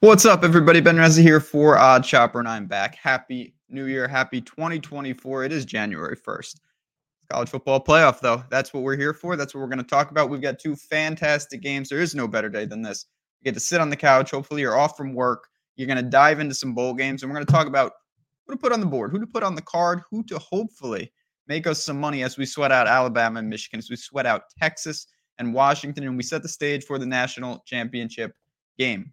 What's up, everybody? Ben Reza here for OddsShopper, and I'm back. Happy New Year. Happy 2024. It is January 1st. College football playoff, though. That's what we're here for. That's what we're going to talk about. We've got two fantastic games. There is no better day than this. You get to sit on the couch. Hopefully, you're off from work. You're going to dive into some bowl games, and we're going to talk about who to put on the board, who to put on the card, who to hopefully make us some money as we sweat out Alabama and Michigan, as we sweat out Texas and Washington, and we set the stage for the national championship game.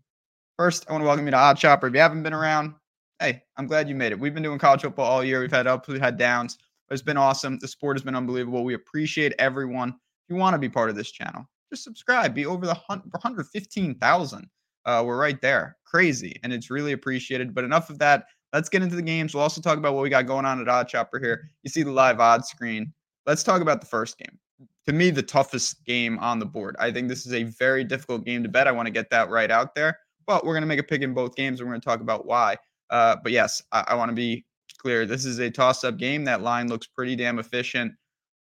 First, I want to welcome you to OddsShopper. If you haven't been around, hey, I'm glad you made it. We've been doing college football all year. We've had ups, we've had downs. It's been awesome. The sport has been unbelievable. We appreciate everyone. If you want to be part of this channel, just subscribe. Be over the 115,000. Uh, we're right there. Crazy. And it's really appreciated. But enough of that. Let's get into the games. We'll also talk about what we got going on at OddsShopper here. You see the live odd screen. Let's talk about the first game. To me, the toughest game on the board. I think this is a very difficult game to bet. I want to get that right out there but we're going to make a pick in both games. And we're going to talk about why. Uh, but yes, I, I want to be clear. This is a toss up game. That line looks pretty damn efficient.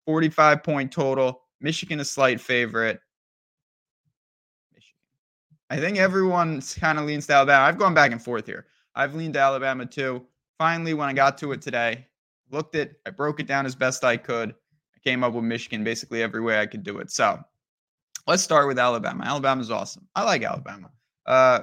45 point total. Michigan a slight favorite. Michigan. I think everyone's kind of leans to Alabama. I've gone back and forth here. I've leaned to Alabama too. Finally, when I got to it today, looked it, I broke it down as best I could. I came up with Michigan basically every way I could do it. So let's start with Alabama. Alabama's awesome. I like Alabama. Uh,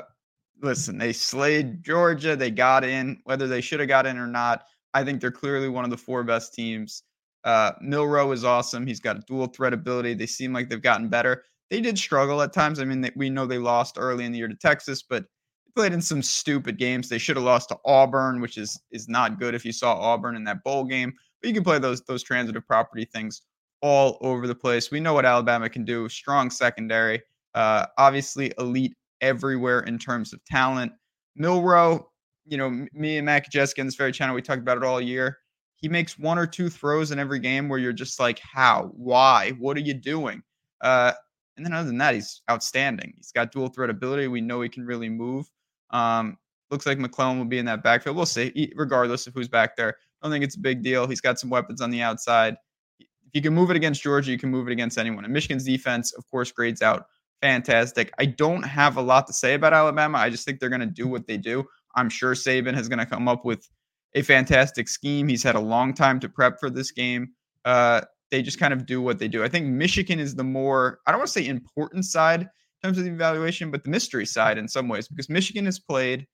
listen, they slayed Georgia. They got in. Whether they should have got in or not, I think they're clearly one of the four best teams. Uh, Milroe is awesome. He's got a dual threat ability. They seem like they've gotten better. They did struggle at times. I mean, they, we know they lost early in the year to Texas, but they played in some stupid games. They should have lost to Auburn, which is is not good if you saw Auburn in that bowl game. But you can play those those transitive property things all over the place. We know what Alabama can do. Strong secondary, uh, obviously elite everywhere in terms of talent. Milroe, you know, me and Mac Jessica in this very channel, we talked about it all year. He makes one or two throws in every game where you're just like, how, why, what are you doing? Uh, and then other than that, he's outstanding. He's got dual threat ability. We know he can really move. Um, looks like McClellan will be in that backfield. We'll see, regardless of who's back there. I don't think it's a big deal. He's got some weapons on the outside. If you can move it against Georgia, you can move it against anyone. And Michigan's defense, of course, grades out fantastic. I don't have a lot to say about Alabama. I just think they're going to do what they do. I'm sure Saban is going to come up with a fantastic scheme. He's had a long time to prep for this game. Uh, they just kind of do what they do. I think Michigan is the more, I don't want to say important side in terms of the evaluation, but the mystery side in some ways, because Michigan has played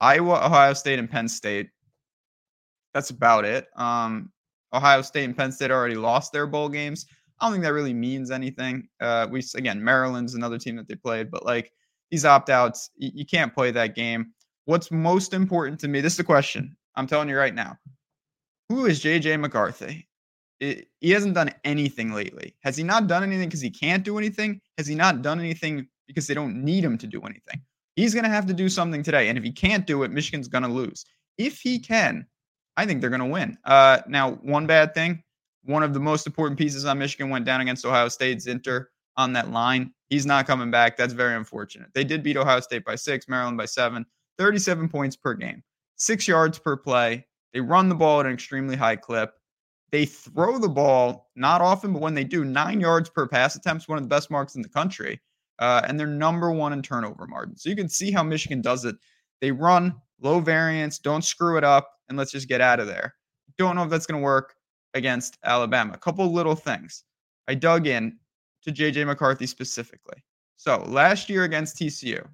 Iowa, Ohio State, and Penn State. That's about it. Um, Ohio State and Penn State already lost their bowl games. I don't think that really means anything. Uh, we again, Maryland's another team that they played, but like these opt outs, you, you can't play that game. What's most important to me? This is the question. I'm telling you right now. Who is JJ McCarthy? It, he hasn't done anything lately. Has he not done anything because he can't do anything? Has he not done anything because they don't need him to do anything? He's going to have to do something today. And if he can't do it, Michigan's going to lose. If he can, I think they're going to win. Uh, now, one bad thing one of the most important pieces on Michigan went down against Ohio State, Zinter on that line. He's not coming back. That's very unfortunate. They did beat Ohio State by six, Maryland by seven, 37 points per game, six yards per play. They run the ball at an extremely high clip. They throw the ball not often, but when they do, nine yards per pass attempts, one of the best marks in the country. Uh, and they're number one in turnover margin. So you can see how Michigan does it. They run low variance, don't screw it up, and let's just get out of there. Don't know if that's going to work against Alabama. A couple little things. I dug in to JJ McCarthy specifically. So last year against TCU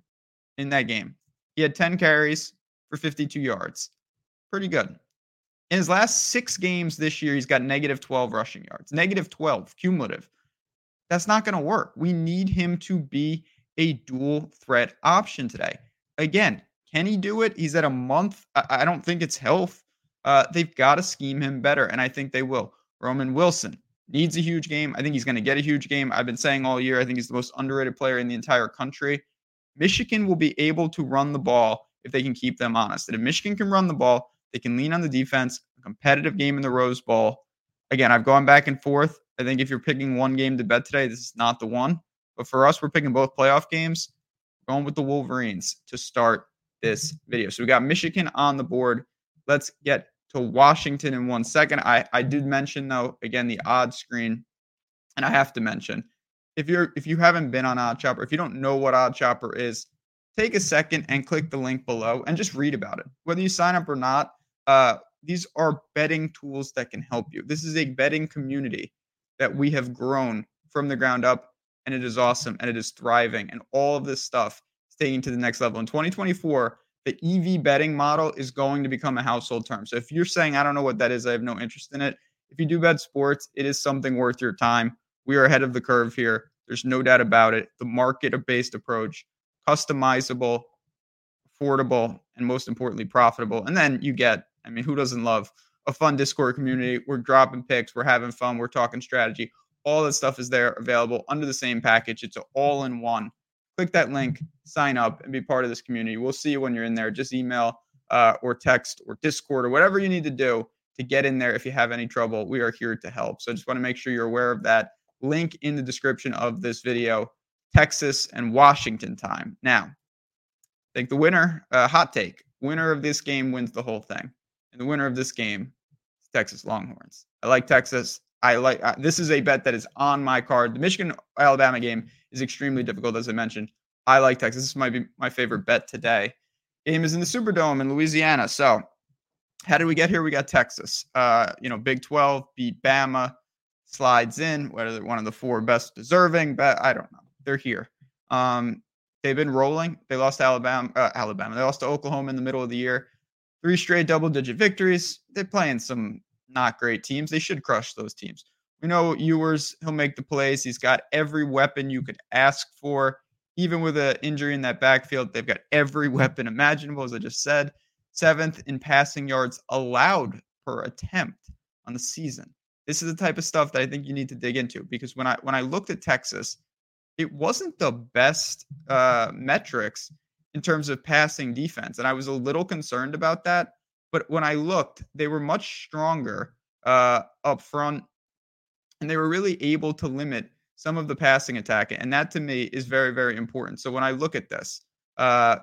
in that game, he had 10 carries for 52 yards. Pretty good. In his last six games this year, he's got negative 12 rushing yards, negative 12 cumulative. That's not going to work. We need him to be a dual threat option today. Again, can he do it? He's at a month. I, don't think it's health uh, they've got to scheme him better, and I think they will. Roman Wilson needs a huge game. I think he's going to get a huge game. I've been saying all year, I think he's the most underrated player in the entire country. Michigan will be able to run the ball if they can keep them honest. And if Michigan can run the ball, they can lean on the defense, a competitive game in the Rose Bowl. Again, I've gone back and forth. I think if you're picking one game to bet today, this is not the one. But for us, we're picking both playoff games. Going with the Wolverines to start this video. So we got Michigan on the board. Let's get to Washington in one second. I, I did mention though again the odd screen, and I have to mention if you're if you haven't been on OddsShopper, if you don't know what OddsShopper is, take a second and click the link below and just read about it. Whether you sign up or not, uh, these are betting tools that can help you. This is a betting community that we have grown from the ground up, and it is awesome and it is thriving. And all of this stuff is taking to the next level. In 2024, the EV betting model is going to become a household term. So if you're saying, I don't know what that is, I have no interest in it. If you do bet sports, it is something worth your time. We are ahead of the curve here. There's no doubt about it. The market based approach, customizable, affordable, and most importantly, profitable. And then you get, I mean, who doesn't love a fun Discord community? We're dropping picks, we're having fun, we're talking strategy. All that stuff is there available under the same package. It's all in one click that link, sign up, and be part of this community. We'll see you when you're in there. Just email uh, or text or Discord or whatever you need to do to get in there if you have any trouble. We are here to help. So I just want to make sure you're aware of that. Link in the description of this video Texas and Washington time. Now, I think the winner, uh, hot take, winner of this game wins the whole thing. And the winner of this game is Texas Longhorns. I like Texas. I like uh, this is a bet that is on my card. The Michigan Alabama game is extremely difficult, as I mentioned. I like Texas. This might be my favorite bet today. Game is in the Superdome in Louisiana. So, how did we get here? We got Texas. Uh, you know, Big 12 beat Bama, slides in. Whether one of the four best deserving, but I don't know. They're here. Um, they've been rolling. They lost Alabama. Uh, Alabama. They lost to Oklahoma in the middle of the year. Three straight double-digit victories. They're playing some not great teams. They should crush those teams. We know Ewers, he'll make the plays. He's got every weapon you could ask for. Even with an injury in that backfield, they've got every weapon imaginable, as I just said. Seventh in passing yards allowed per attempt on the season. This is the type of stuff that I think you need to dig into because when I when I looked at Texas, it wasn't the best uh, metrics in terms of passing defense, and I was a little concerned about that. But when I looked, they were much stronger uh, up front and they were really able to limit some of the passing attack. And that to me is very, very important. So when I look at this, uh,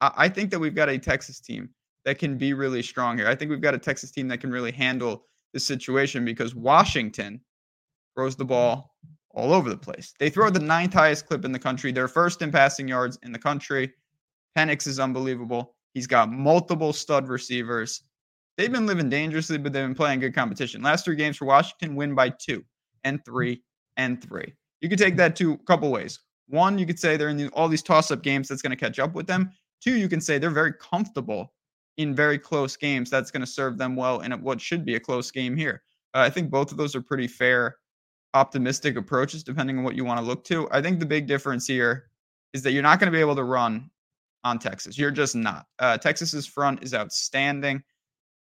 I think that we've got a Texas team that can be really strong here. I think we've got a Texas team that can really handle the situation because Washington throws the ball all over the place. They throw the ninth highest clip in the country. They're first in passing yards in the country. Penix is unbelievable. He's got multiple stud receivers. They've been living dangerously, but they've been playing good competition. Last three games for Washington win by two and three and three. You could take that two a couple ways. One, you could say they're in all these toss up games that's going to catch up with them. Two, you can say they're very comfortable in very close games. That's going to serve them well in what should be a close game here. Uh, I think both of those are pretty fair, optimistic approaches, depending on what you want to look to. I think the big difference here is that you're not going to be able to run on Texas. You're just not. Uh, Texas's front is outstanding.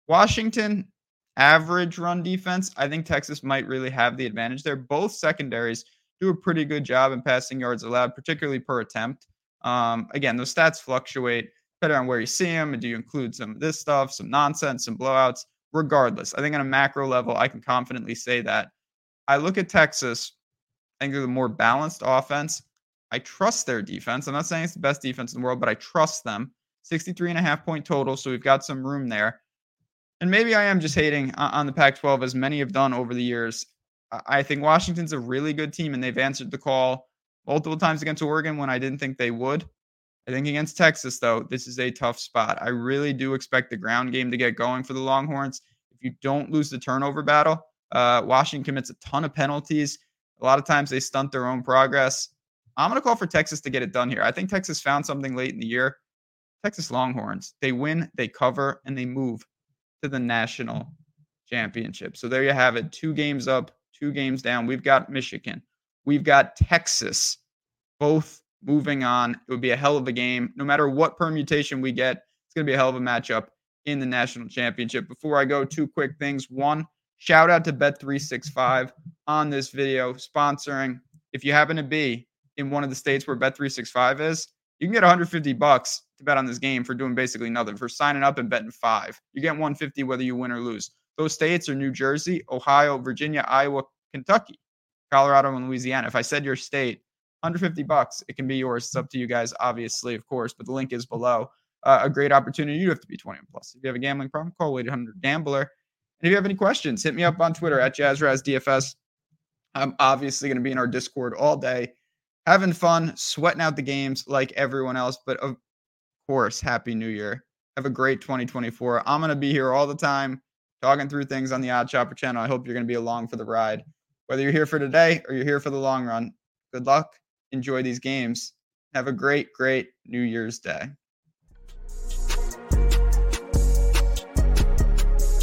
Washington, average run defense, I think Texas might really have the advantage there. Both secondaries do a pretty good job in passing yards allowed, particularly per attempt. Um, again, those stats fluctuate depending on where you see them. And do you include some of this stuff, some nonsense, some blowouts? Regardless, I think on a macro level, I can confidently say that. I look at Texas, I think they're the more balanced offense. I trust their defense. I'm not saying it's the best defense in the world, but I trust them. 63 and a half point total. So we've got some room there and maybe I am just hating on the Pac 12 as many have done over the years. I think Washington's a really good team and they've answered the call multiple times against Oregon when I didn't think they would. I think against Texas, though, this is a tough spot. I really do expect the ground game to get going for the Longhorns. If you don't lose the turnover battle, uh, Washington commits a ton of penalties. A lot of times they stunt their own progress. I'm going to call for Texas to get it done here. I think Texas found something late in the year. Texas Longhorns, they win, they cover, and they move to the national championship. So there you have it. Two games up, two games down. We've got Michigan. We've got Texas, both moving on. It would be a hell of a game. No matter what permutation we get, it's going to be a hell of a matchup in the national championship. Before I go, two quick things. One, shout out to Bet365 on this video, sponsoring. If you happen to be in one of the states where Bet365 is, you can get 150 bucks to bet on this game for doing basically nothing for signing up and betting five. You get 150 whether you win or lose. Those states are New Jersey, Ohio, Virginia, Iowa, Kentucky, Colorado, and Louisiana. If I said your state, 150 bucks, it can be yours. It's up to you guys, obviously, of course, but the link is below. Uh, a great opportunity. You have to be 21 plus. If you have a gambling problem, call 800 Gambler. And if you have any questions, hit me up on Twitter at JazzRazDFS. I'm obviously going to be in our Discord all day having fun, sweating out the games like everyone else. But of course, Happy New Year. Have a great 2024. I'm going to be here all the time talking through things on the OddsShopper channel. I hope you're going to be along for the ride. Whether you're here for today or you're here for the long run, good luck. Enjoy these games. Have a great, great New Year's Day.